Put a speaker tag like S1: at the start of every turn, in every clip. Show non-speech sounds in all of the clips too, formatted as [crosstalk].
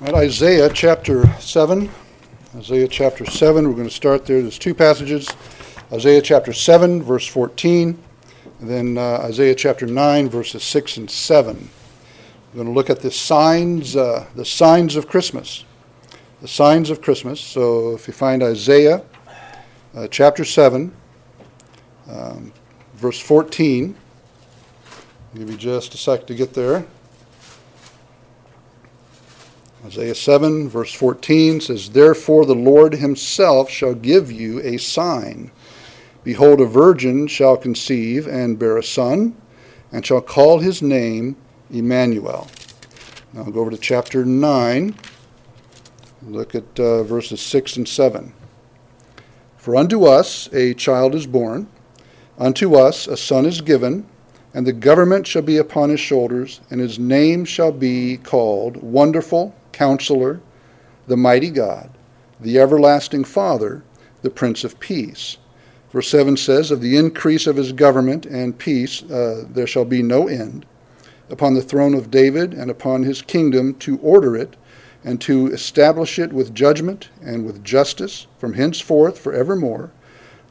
S1: Right, Isaiah chapter 7. Isaiah chapter 7, we're going to start there. There's two passages Isaiah chapter 7, verse 14, and then uh, Isaiah chapter 9, verses 6 and 7. We're going to look at the signs, uh, the signs of Christmas. The signs of Christmas. So if you find Isaiah uh, chapter 7, um, verse 14, I'll give you just a sec to get there. Isaiah 7, verse 14 says, Therefore the Lord himself shall give you a sign. Behold, a virgin shall conceive and bear a son, and shall call his name Emmanuel. Now I'll go over to chapter 9. Look at uh, verses 6 and 7. For unto us a child is born, unto us a son is given, and the government shall be upon his shoulders, and his name shall be called Wonderful Counselor, the Mighty God, the Everlasting Father, the Prince of Peace. Verse 7 says, Of the increase of his government and peace uh, there shall be no end, upon the throne of David and upon his kingdom to order it and to establish it with judgment and with justice from henceforth forevermore.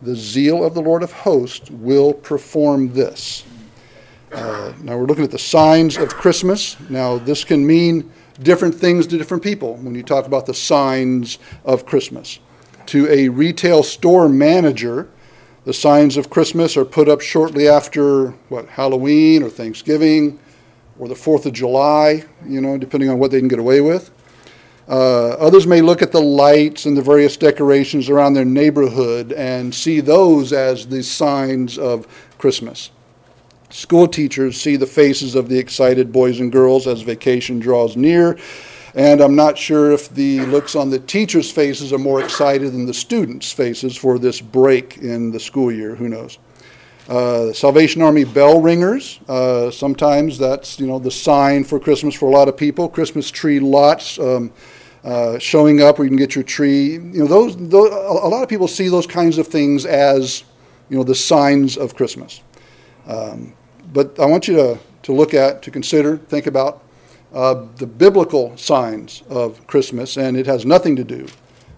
S1: The zeal of the Lord of hosts will perform this. Uh, now we're looking at the signs of Christmas. Now, this can mean different things to different people when you talk about the signs of Christmas. To a retail store manager, the signs of Christmas are put up shortly after what Halloween or Thanksgiving or the 4th of July, you know, depending on what they can get away with. Uh, others may look at the lights and the various decorations around their neighborhood and see those as the signs of Christmas. School teachers see the faces of the excited boys and girls as vacation draws near, and I'm not sure if the looks on the teachers' faces are more excited than the students' faces for this break in the school year. Who knows? Uh, Salvation Army bell ringers. Uh, sometimes that's you know the sign for Christmas for a lot of people. Christmas tree lots um, uh, showing up where you can get your tree. You know those, those. A lot of people see those kinds of things as you know the signs of Christmas. Um, but I want you to, to look at, to consider, think about uh, the biblical signs of Christmas, and it has nothing to do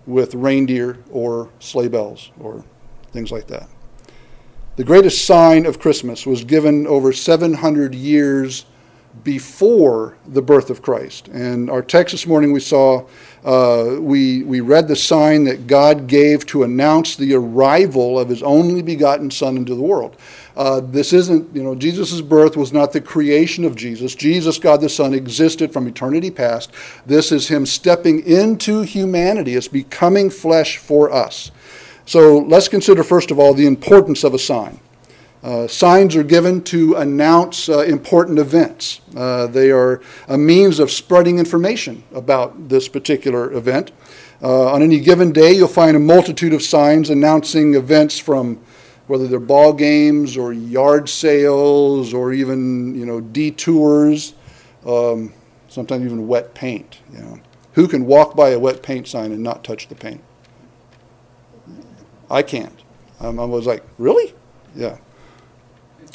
S1: with reindeer or sleigh bells or things like that. The greatest sign of Christmas was given over 700 years before the birth of Christ. And our text this morning, we saw, uh, we, we read the sign that God gave to announce the arrival of his only begotten Son into the world. Uh, this isn't, you know, Jesus' birth was not the creation of Jesus. Jesus, God the Son, existed from eternity past. This is Him stepping into humanity. It's becoming flesh for us. So let's consider, first of all, the importance of a sign. Uh, signs are given to announce uh, important events. Uh, they are a means of spreading information about this particular event. Uh, on any given day, you'll find a multitude of signs announcing events from whether they're ball games or yard sales or even you know detours, um, sometimes even wet paint. You know, who can walk by a wet paint sign and not touch the paint? I can't. Um, I was like, really? Yeah.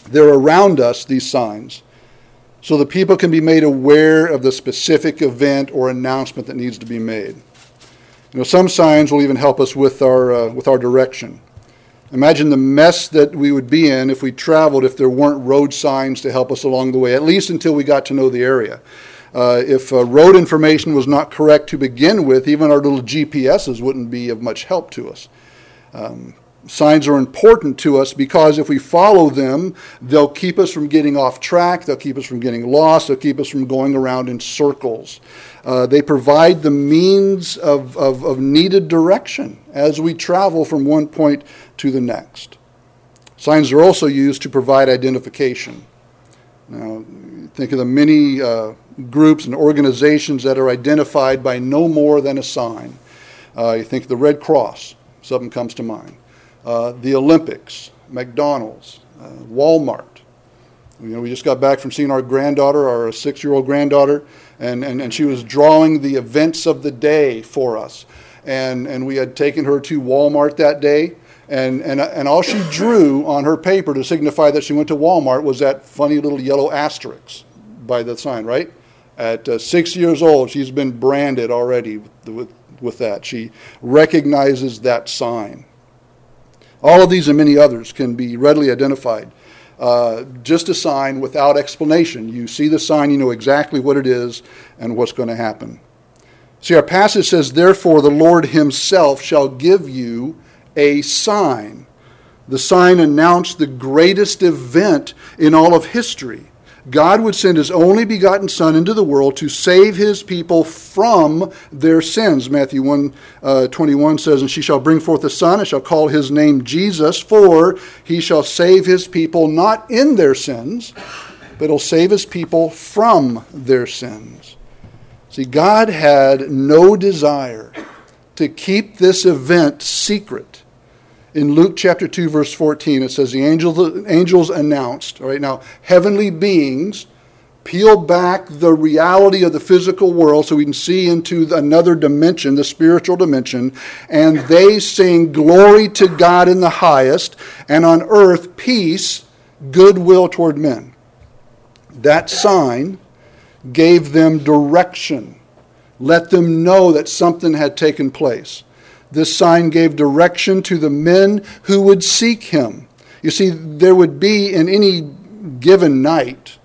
S1: They're around us, these signs, so that people can be made aware of the specific event or announcement that needs to be made. You know, some signs will even help us with our, uh, with our direction. Imagine the mess that we would be in if we traveled if there weren't road signs to help us along the way, at least until we got to know the area. Uh, if uh, road information was not correct to begin with, even our little GPSs wouldn't be of much help to us. Um, signs are important to us because if we follow them, they'll keep us from getting off track, they'll keep us from getting lost, they'll keep us from going around in circles. Uh, they provide the means of, of, of needed direction as we travel from one point to the next. Signs are also used to provide identification. Now, think of the many uh, groups and organizations that are identified by no more than a sign. Uh, you think of the Red Cross, something comes to mind. Uh, the Olympics, McDonald's, uh, Walmart. You know, we just got back from seeing our granddaughter, our six year old granddaughter, and, and, and she was drawing the events of the day for us. And, and we had taken her to Walmart that day and, and, and all she drew on her paper to signify that she went to Walmart was that funny little yellow asterisk by the sign, right? At uh, six years old, she's been branded already with, with, with that. She recognizes that sign. All of these and many others can be readily identified. Uh, just a sign without explanation. You see the sign, you know exactly what it is and what's going to happen. See, our passage says, Therefore, the Lord himself shall give you a sign. The sign announced the greatest event in all of history. God would send his only begotten Son into the world to save his people from their sins. Matthew 1 uh, 21 says, And she shall bring forth a son, and shall call his name Jesus, for he shall save his people not in their sins, but he'll save his people from their sins. See, God had no desire to keep this event secret in Luke chapter 2, verse 14, it says, The angels, angels announced, all right, now, heavenly beings peel back the reality of the physical world so we can see into another dimension, the spiritual dimension, and they sing glory to God in the highest, and on earth peace, goodwill toward men. That sign gave them direction, let them know that something had taken place. This sign gave direction to the men who would seek him. You see, there would be in any given night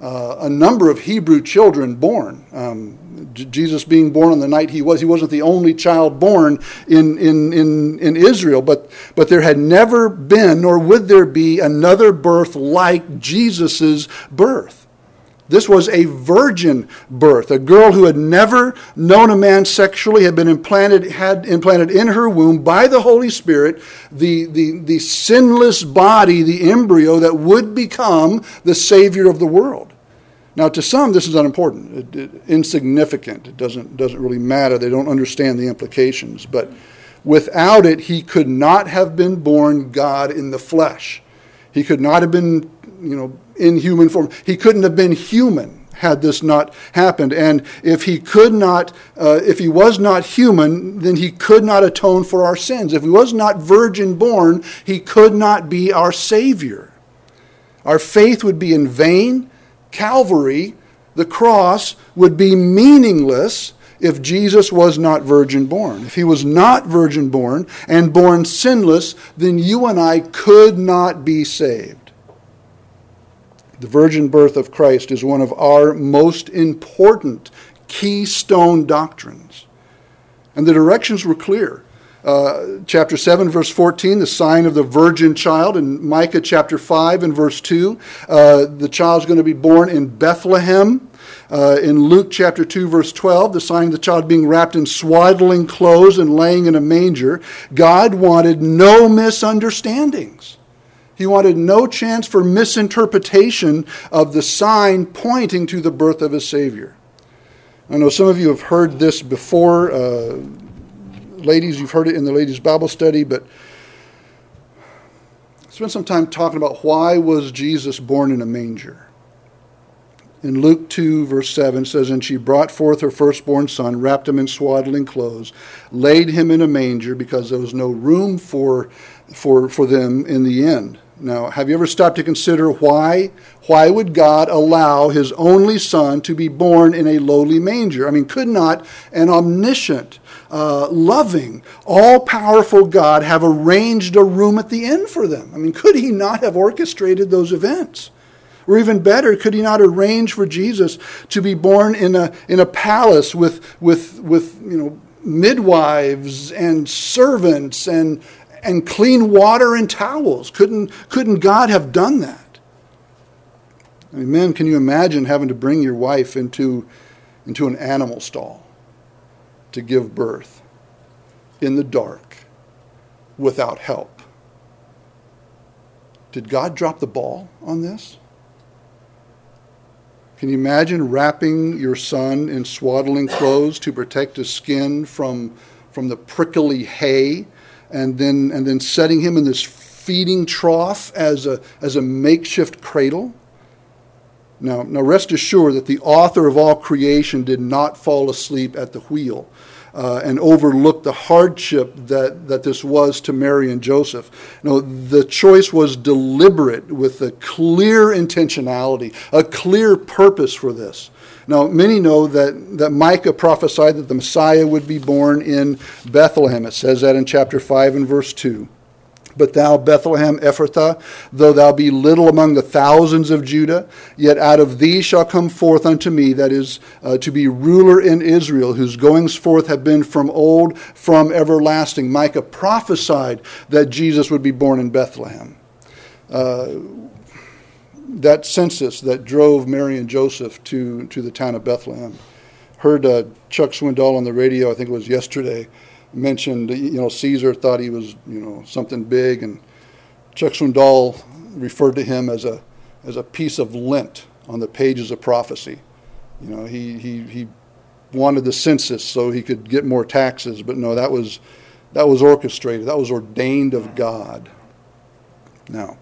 S1: uh, a number of Hebrew children born. Um, Jesus being born on the night he was, he wasn't the only child born in, in, in, in Israel, but, but there had never been, nor would there be, another birth like Jesus' birth. This was a virgin birth. A girl who had never known a man sexually had been implanted, had implanted in her womb by the Holy Spirit the, the, the sinless body, the embryo that would become the Savior of the world. Now, to some, this is unimportant, it, it, insignificant. It doesn't, doesn't really matter. They don't understand the implications. But without it, he could not have been born God in the flesh. He could not have been, you know, in human form. He couldn't have been human had this not happened. And if he could not, uh, if he was not human, then he could not atone for our sins. If he was not virgin born, he could not be our Savior. Our faith would be in vain. Calvary, the cross, would be meaningless if Jesus was not virgin born. If he was not virgin born and born sinless, then you and I could not be saved. The virgin birth of Christ is one of our most important keystone doctrines. And the directions were clear. Uh, chapter 7, verse 14, the sign of the virgin child. In Micah chapter 5 and verse 2, uh, the child is going to be born in Bethlehem. Uh, in Luke chapter 2, verse 12, the sign of the child being wrapped in swaddling clothes and laying in a manger. God wanted no misunderstandings. He wanted no chance for misinterpretation of the sign pointing to the birth of his Savior. I know some of you have heard this before. Uh, ladies, you've heard it in the ladies' Bible study, but spend some time talking about why was Jesus born in a manger. In Luke 2, verse 7 says, And she brought forth her firstborn son, wrapped him in swaddling clothes, laid him in a manger because there was no room for, for, for them in the inn. Now, have you ever stopped to consider why? Why would God allow his only son to be born in a lowly manger? I mean, could not an omniscient, uh, loving, all powerful God have arranged a room at the inn for them? I mean, could he not have orchestrated those events? Or even better, could he not arrange for Jesus to be born in a, in a palace with, with, with you know, midwives and servants and and clean water and towels. Couldn't, couldn't God have done that? I mean, men, can you imagine having to bring your wife into, into an animal stall to give birth in the dark without help? Did God drop the ball on this? Can you imagine wrapping your son in swaddling clothes to protect his skin from, from the prickly hay and then and then setting him in this feeding trough as a as a makeshift cradle. Now, now rest assured that the author of all creation did not fall asleep at the wheel uh, and overlook the hardship that, that this was to Mary and Joseph. No, the choice was deliberate with a clear intentionality, a clear purpose for this. Now, many know that, that Micah prophesied that the Messiah would be born in Bethlehem. It says that in chapter 5 and verse 2. But thou, Bethlehem Ephrathah, though thou be little among the thousands of Judah, yet out of thee shall come forth unto me, that is, uh, to be ruler in Israel, whose goings forth have been from old, from everlasting. Micah prophesied that Jesus would be born in Bethlehem. Uh, that census that drove Mary and Joseph to, to the town of Bethlehem. Heard uh, Chuck Swindoll on the radio, I think it was yesterday, mentioned, you know, Caesar thought he was, you know, something big, and Chuck Swindoll referred to him as a, as a piece of lint on the pages of prophecy. You know, he, he, he wanted the census so he could get more taxes, but no, that was, that was orchestrated, that was ordained of God. Now,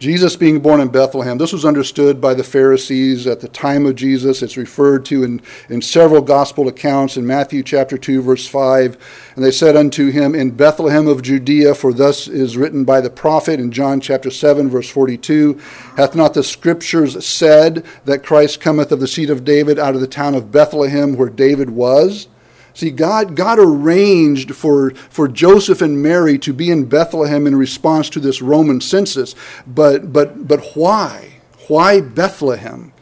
S1: Jesus being born in Bethlehem, this was understood by the Pharisees at the time of Jesus. It's referred to in, in several gospel accounts in Matthew chapter 2, verse 5. And they said unto him, In Bethlehem of Judea, for thus is written by the prophet in John chapter 7, verse 42, Hath not the scriptures said that Christ cometh of the seed of David out of the town of Bethlehem where David was? See, God, God arranged for, for Joseph and Mary to be in Bethlehem in response to this Roman census. But, but, but why? Why Bethlehem?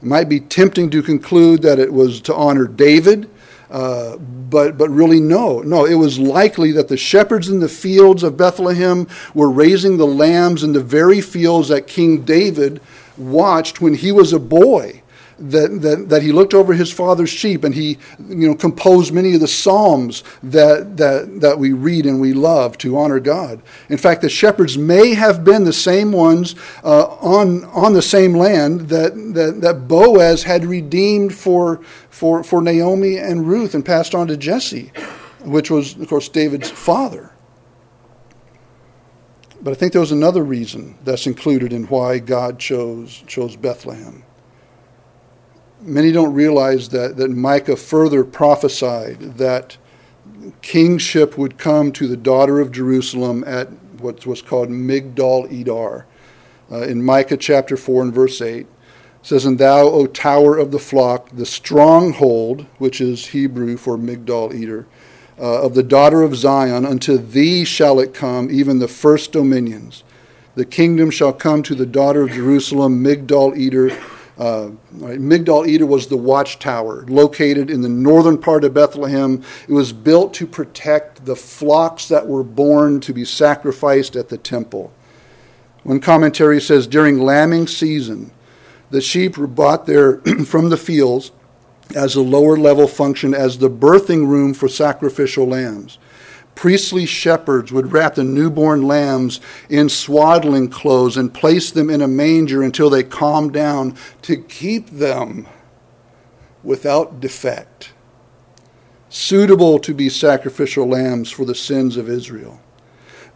S1: It might be tempting to conclude that it was to honor David, uh, but, but really, no. No, it was likely that the shepherds in the fields of Bethlehem were raising the lambs in the very fields that King David watched when he was a boy that, that, that he looked over his father's sheep and he you know, composed many of the psalms that, that, that we read and we love to honor God. In fact, the shepherds may have been the same ones uh, on, on the same land that, that, that Boaz had redeemed for, for, for Naomi and Ruth and passed on to Jesse, which was, of course, David's father. But I think there was another reason that's included in why God chose, chose Bethlehem many don't realize that, that Micah further prophesied that kingship would come to the daughter of Jerusalem at what was called Migdal Edar. Uh, in Micah chapter 4 and verse 8, says, And thou, O tower of the flock, the stronghold, which is Hebrew for Migdal Eder, uh, of the daughter of Zion, unto thee shall it come, even the first dominions. The kingdom shall come to the daughter of Jerusalem, Migdal Eder, uh, right, Migdal Eder was the watchtower located in the northern part of Bethlehem. It was built to protect the flocks that were born to be sacrificed at the temple. One commentary says during lambing season, the sheep were brought there [clears throat] from the fields as a lower level function as the birthing room for sacrificial lambs priestly shepherds would wrap the newborn lambs in swaddling clothes and place them in a manger until they calmed down to keep them without defect, suitable to be sacrificial lambs for the sins of Israel.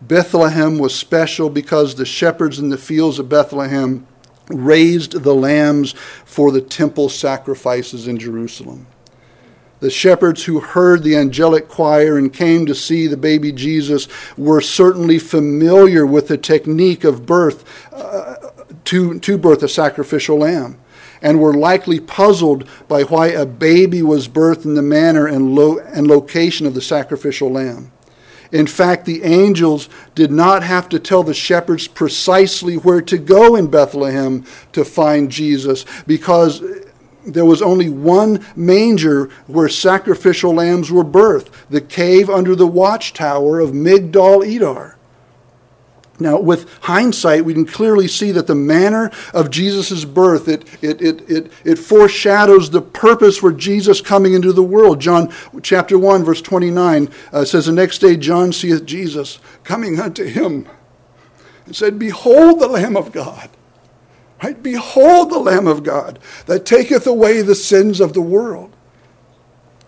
S1: Bethlehem was special because the shepherds in the fields of Bethlehem raised the lambs for the temple sacrifices in Jerusalem. The shepherds who heard the angelic choir and came to see the baby Jesus were certainly familiar with the technique of birth uh, to, to birth a sacrificial lamb and were likely puzzled by why a baby was birthed in the manner and, lo- and location of the sacrificial lamb. In fact, the angels did not have to tell the shepherds precisely where to go in Bethlehem to find Jesus because there was only one manger where sacrificial lambs were birthed the cave under the watchtower of Migdal Edar. Now, with hindsight, we can clearly see that the manner of Jesus' birth, it, it, it, it, it foreshadows the purpose for Jesus coming into the world. John chapter 1, verse 29 uh, says, The next day John seeth Jesus coming unto him and said, Behold the Lamb of God Right? Behold the Lamb of God that taketh away the sins of the world.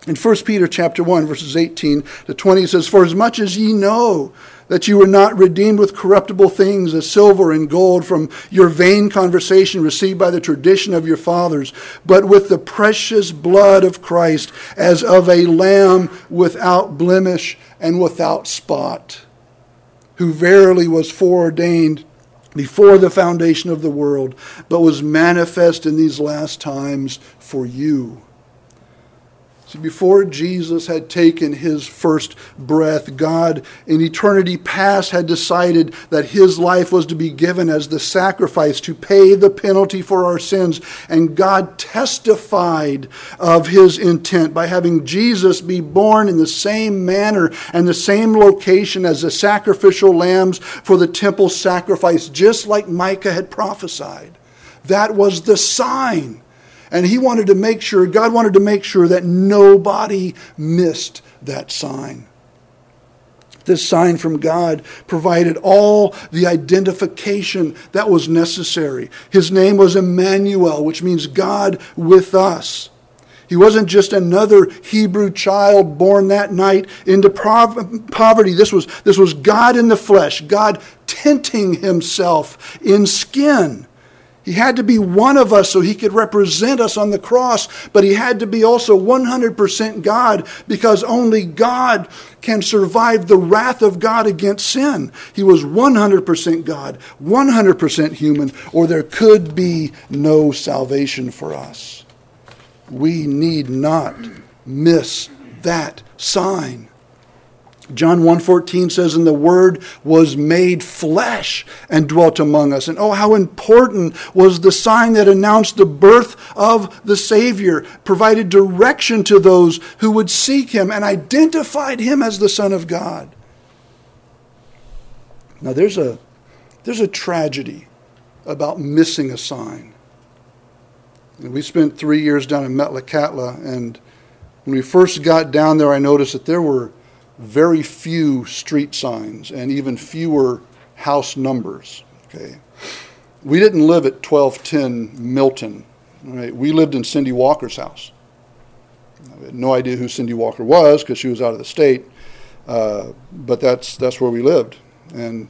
S1: In 1 Peter chapter 1, verses 18 to 20, it says, For as much as ye know that you were not redeemed with corruptible things as silver and gold from your vain conversation received by the tradition of your fathers, but with the precious blood of Christ as of a lamb without blemish and without spot, who verily was foreordained before the foundation of the world, but was manifest in these last times for you See, before Jesus had taken his first breath, God in eternity past had decided that his life was to be given as the sacrifice to pay the penalty for our sins. And God testified of his intent by having Jesus be born in the same manner and the same location as the sacrificial lambs for the temple sacrifice, just like Micah had prophesied. That was the sign and he wanted to make sure, God wanted to make sure that nobody missed that sign. This sign from God provided all the identification that was necessary. His name was Emmanuel, which means God with us. He wasn't just another Hebrew child born that night into poverty. This was, this was God in the flesh, God tinting himself in skin. He had to be one of us so he could represent us on the cross, but he had to be also 100% God because only God can survive the wrath of God against sin. He was 100% God, 100% human, or there could be no salvation for us. We need not miss that sign. John 1:14 says and the word was made flesh and dwelt among us. And oh how important was the sign that announced the birth of the savior, provided direction to those who would seek him and identified him as the son of God. Now there's a there's a tragedy about missing a sign. And we spent 3 years down in Metlakatla and when we first got down there I noticed that there were very few street signs and even fewer house numbers. Okay, we didn't live at 1210 Milton. Right? We lived in Cindy Walker's house. I had no idea who Cindy Walker was because she was out of the state, uh, but that's that's where we lived. And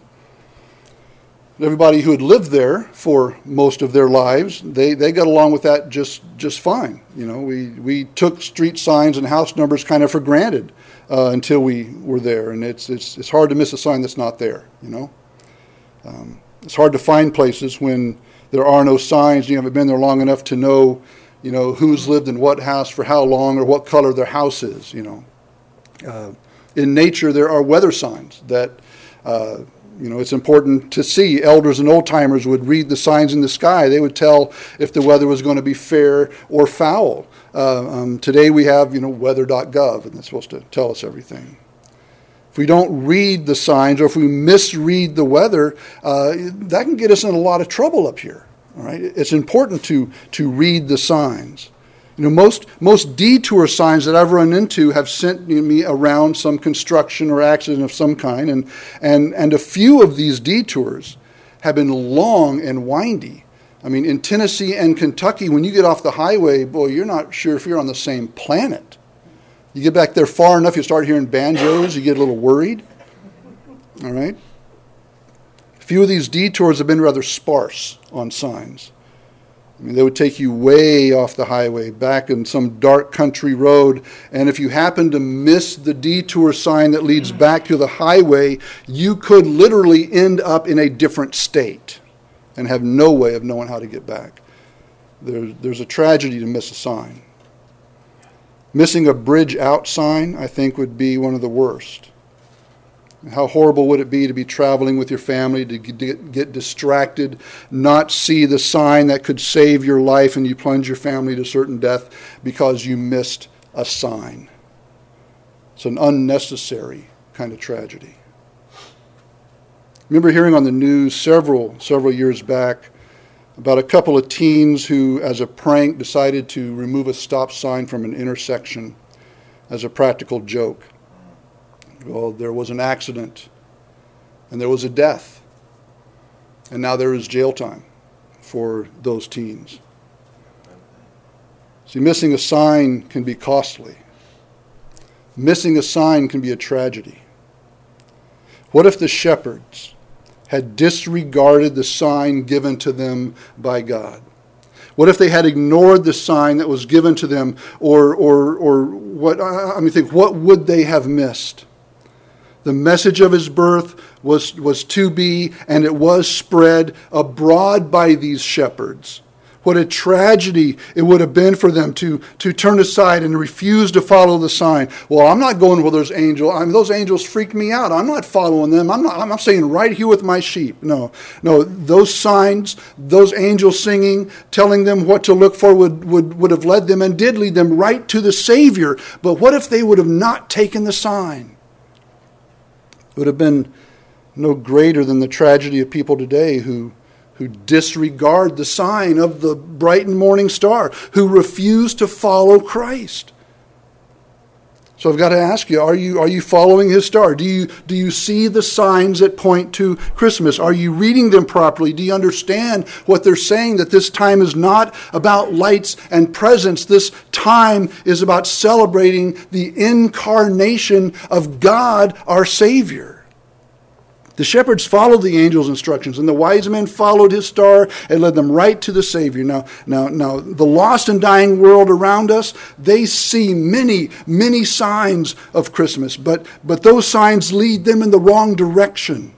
S1: everybody who had lived there for most of their lives, they, they got along with that just just fine. You know, we we took street signs and house numbers kind of for granted uh, until we were there. And it's, it's, it's hard to miss a sign that's not there, you know. Um, it's hard to find places when there are no signs. You haven't been there long enough to know, you know, who's lived in what house for how long or what color their house is, you know. Uh, in nature, there are weather signs that, uh, you know, it's important to see. Elders and old timers would read the signs in the sky. They would tell if the weather was going to be fair or foul. Uh, um, today we have, you know, weather.gov, and it's supposed to tell us everything. If we don't read the signs or if we misread the weather, uh, that can get us in a lot of trouble up here. All right? It's important to, to read the signs. You know, most, most detour signs that I've run into have sent me around some construction or accident of some kind, and, and, and a few of these detours have been long and windy. I mean, in Tennessee and Kentucky, when you get off the highway, boy, you're not sure if you're on the same planet. You get back there far enough, you start hearing banjos, you get a little worried. All right? A few of these detours have been rather sparse on signs. I mean, they would take you way off the highway, back in some dark country road. And if you happen to miss the detour sign that leads mm. back to the highway, you could literally end up in a different state and have no way of knowing how to get back. There, there's a tragedy to miss a sign. Missing a bridge out sign, I think, would be one of the worst. How horrible would it be to be traveling with your family, to get, distracted, not see the sign that could save your life, and you plunge your family to certain death because you missed a sign? It's an unnecessary kind of tragedy remember hearing on the news several, several years back about a couple of teens who, as a prank, decided to remove a stop sign from an intersection as a practical joke. Well, there was an accident and there was a death. And now there is jail time for those teens. See, missing a sign can be costly. Missing a sign can be a tragedy. What if the shepherds had disregarded the sign given to them by God? What if they had ignored the sign that was given to them, or, or, or what? I mean, think, what would they have missed? The message of his birth was, was to be, and it was spread abroad by these shepherds. What a tragedy it would have been for them to, to turn aside and refuse to follow the sign. Well, I'm not going where those angels. I mean, those angels freak me out. I'm not following them. I'm not. I'm staying right here with my sheep. No, no. Those signs, those angels singing, telling them what to look for, would would would have led them and did lead them right to the Savior. But what if they would have not taken the sign? Would have been no greater than the tragedy of people today who who disregard the sign of the bright and morning star, who refuse to follow Christ. So I've got to ask you, are you, are you following his star? Do you, do you see the signs that point to Christmas? Are you reading them properly? Do you understand what they're saying? That this time is not about lights and presents. This time is about celebrating the incarnation of God, our Savior. The shepherds followed the angel's instructions, and the wise men followed his star and led them right to the Savior. Now, now, now, the lost and dying world around us, they see many, many signs of Christmas, but, but those signs lead them in the wrong direction.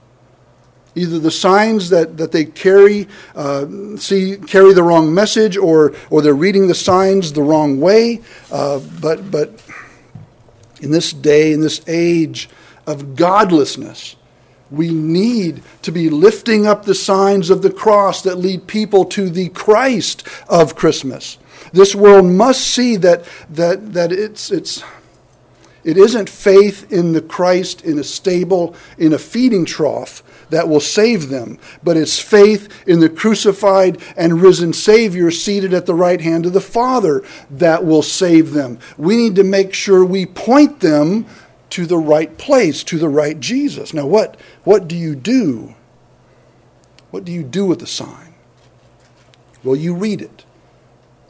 S1: Either the signs that, that they carry uh, see carry the wrong message, or or they're reading the signs the wrong way. Uh, but but in this day, in this age of godlessness, we need to be lifting up the signs of the cross that lead people to the Christ of Christmas. This world must see that, that, that it's, it's, it isn't faith in the Christ in a stable, in a feeding trough that will save them, but it's faith in the crucified and risen Savior seated at the right hand of the Father that will save them. We need to make sure we point them to the right place, to the right Jesus. Now, what, what do you do? What do you do with the sign? Well, you read it.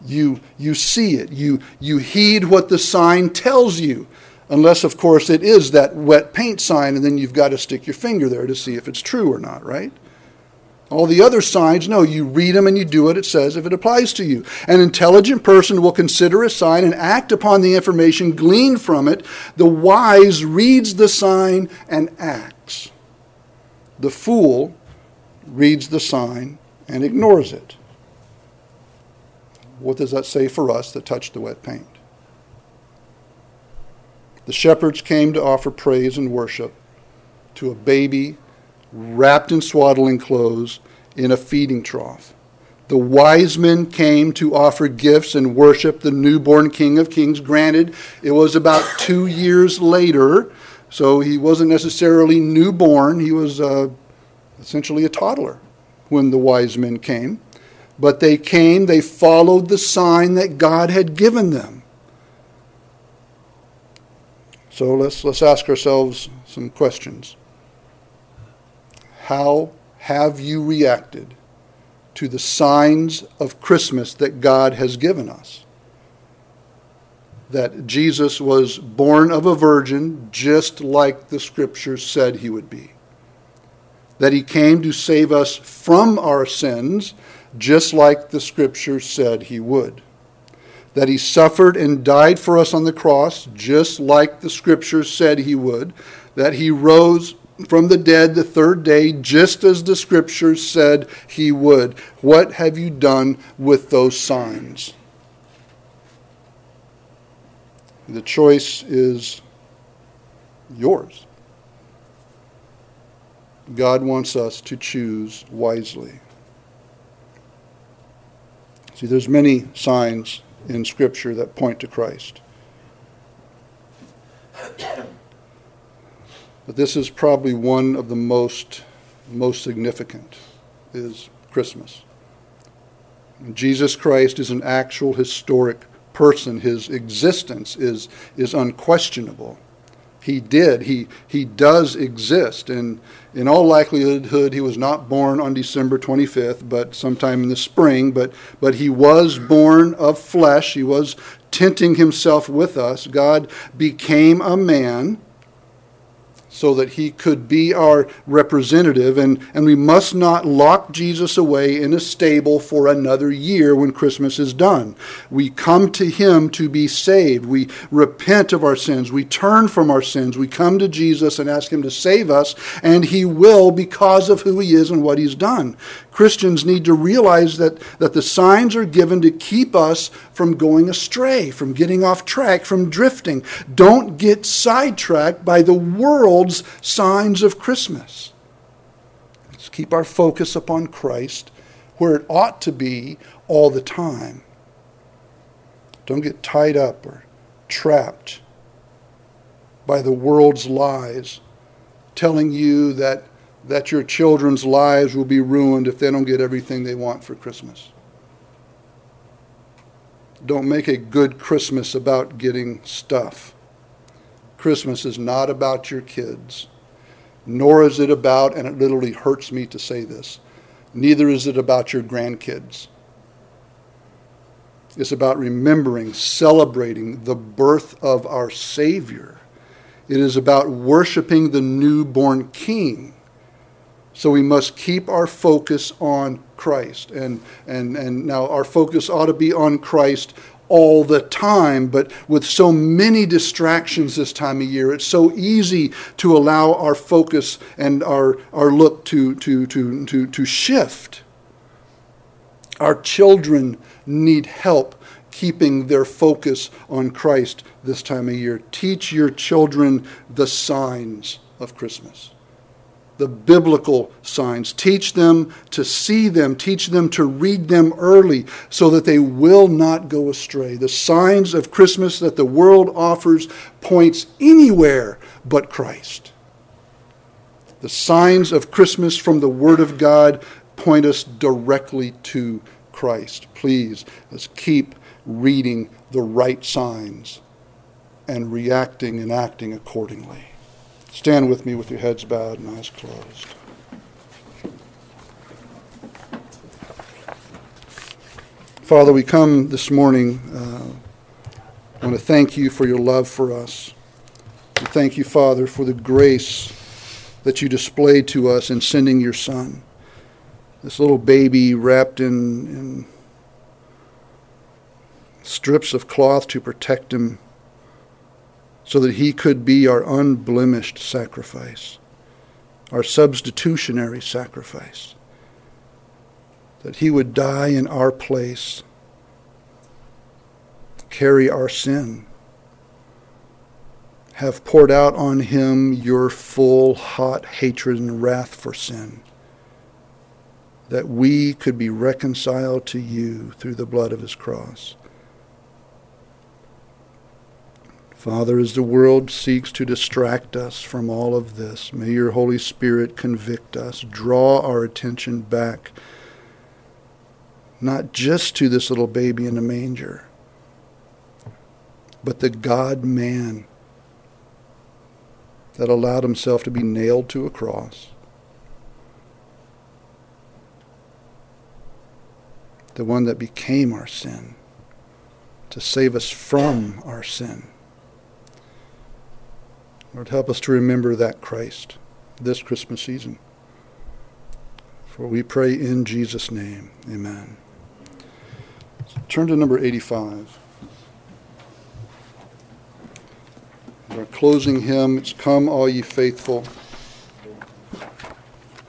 S1: You, you see it. You, you heed what the sign tells you. Unless, of course, it is that wet paint sign, and then you've got to stick your finger there to see if it's true or not, right? All the other signs, no, you read them and you do what it says if it applies to you. An intelligent person will consider a sign and act upon the information gleaned from it. The wise reads the sign and acts. The fool reads the sign and ignores it. What does that say for us that touch the wet paint? The shepherds came to offer praise and worship to a baby wrapped in swaddling clothes in a feeding trough. The wise men came to offer gifts and worship the newborn King of Kings. Granted, it was about two years later, so he wasn't necessarily newborn. He was uh, essentially a toddler when the wise men came. But they came, they followed the sign that God had given them. So let's, let's ask ourselves some questions. How have you reacted to the signs of Christmas that God has given us? That Jesus was born of a virgin, just like the scriptures said he would be. That he came to save us from our sins, just like the scriptures said he would. That he suffered and died for us on the cross, just like the scriptures said he would. That he rose from the dead the third day, just as the scriptures said he would. What have you done with those signs? The choice is yours. God wants us to choose wisely. See, there's many signs in Scripture that point to Christ. But this is probably one of the most, most significant is Christmas. Jesus Christ is an actual historic person. His existence is, is unquestionable. He did. He, he does exist. And in all likelihood, he was not born on December 25th, but sometime in the spring. But, but he was born of flesh. He was tinting himself with us. God became a man so that he could be our representative. And, and we must not lock Jesus away in a stable for another year when Christmas is done. We come to him to be saved. We repent of our sins. We turn from our sins. We come to Jesus and ask him to save us, and he will because of who he is and what he's done. Christians need to realize that, that the signs are given to keep us from going astray, from getting off track, from drifting. Don't get sidetracked by the world's signs of Christmas. Let's keep our focus upon Christ where it ought to be all the time. Don't get tied up or trapped by the world's lies telling you that that your children's lives will be ruined if they don't get everything they want for Christmas. Don't make a good Christmas about getting stuff. Christmas is not about your kids, nor is it about, and it literally hurts me to say this, neither is it about your grandkids. It's about remembering, celebrating the birth of our Savior. It is about worshiping the newborn King so we must keep our focus on Christ. And, and, and now our focus ought to be on Christ all the time, but with so many distractions this time of year, it's so easy to allow our focus and our, our look to, to, to, to, to shift. Our children need help keeping their focus on Christ this time of year. Teach your children the signs of Christmas the biblical signs. Teach them to see them. Teach them to read them early so that they will not go astray. The signs of Christmas that the world offers points anywhere but Christ. The signs of Christmas from the Word of God point us directly to Christ. Please, let's keep reading the right signs and reacting and acting accordingly. Stand with me with your heads bowed and eyes closed. Father, we come this morning. Uh, I want to thank you for your love for us. We thank you, Father, for the grace that you displayed to us in sending your Son. This little baby wrapped in, in strips of cloth to protect him so that he could be our unblemished sacrifice, our substitutionary sacrifice, that he would die in our place, carry our sin, have poured out on him your full, hot hatred and wrath for sin, that we could be reconciled to you through the blood of his cross. Father, as the world seeks to distract us from all of this, may your Holy Spirit convict us, draw our attention back, not just to this little baby in the manger, but the God man that allowed himself to be nailed to a cross. The one that became our sin to save us from our sin. Lord, help us to remember that Christ this Christmas season. For we pray in Jesus' name. Amen. Turn to number 85. Our closing hymn, it's Come All Ye Faithful.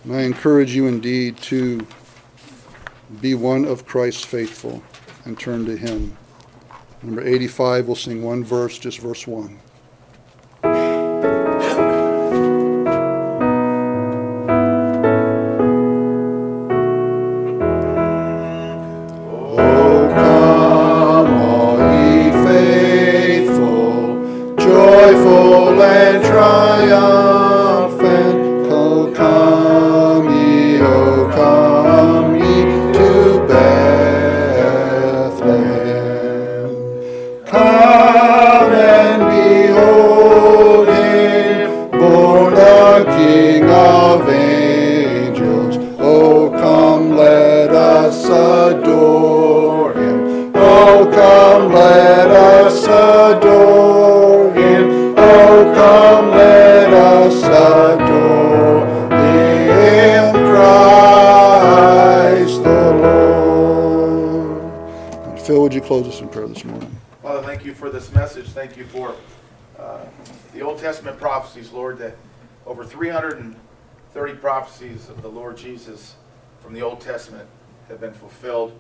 S1: And I encourage you indeed to be one of Christ's faithful and turn to him. Number 85, we'll sing one verse, just verse 1.
S2: Let us
S1: close us in prayer this morning?
S2: Father, thank you for this message. Thank you for uh, the Old Testament prophecies, Lord, that over 330 prophecies of the Lord Jesus from the Old Testament have been fulfilled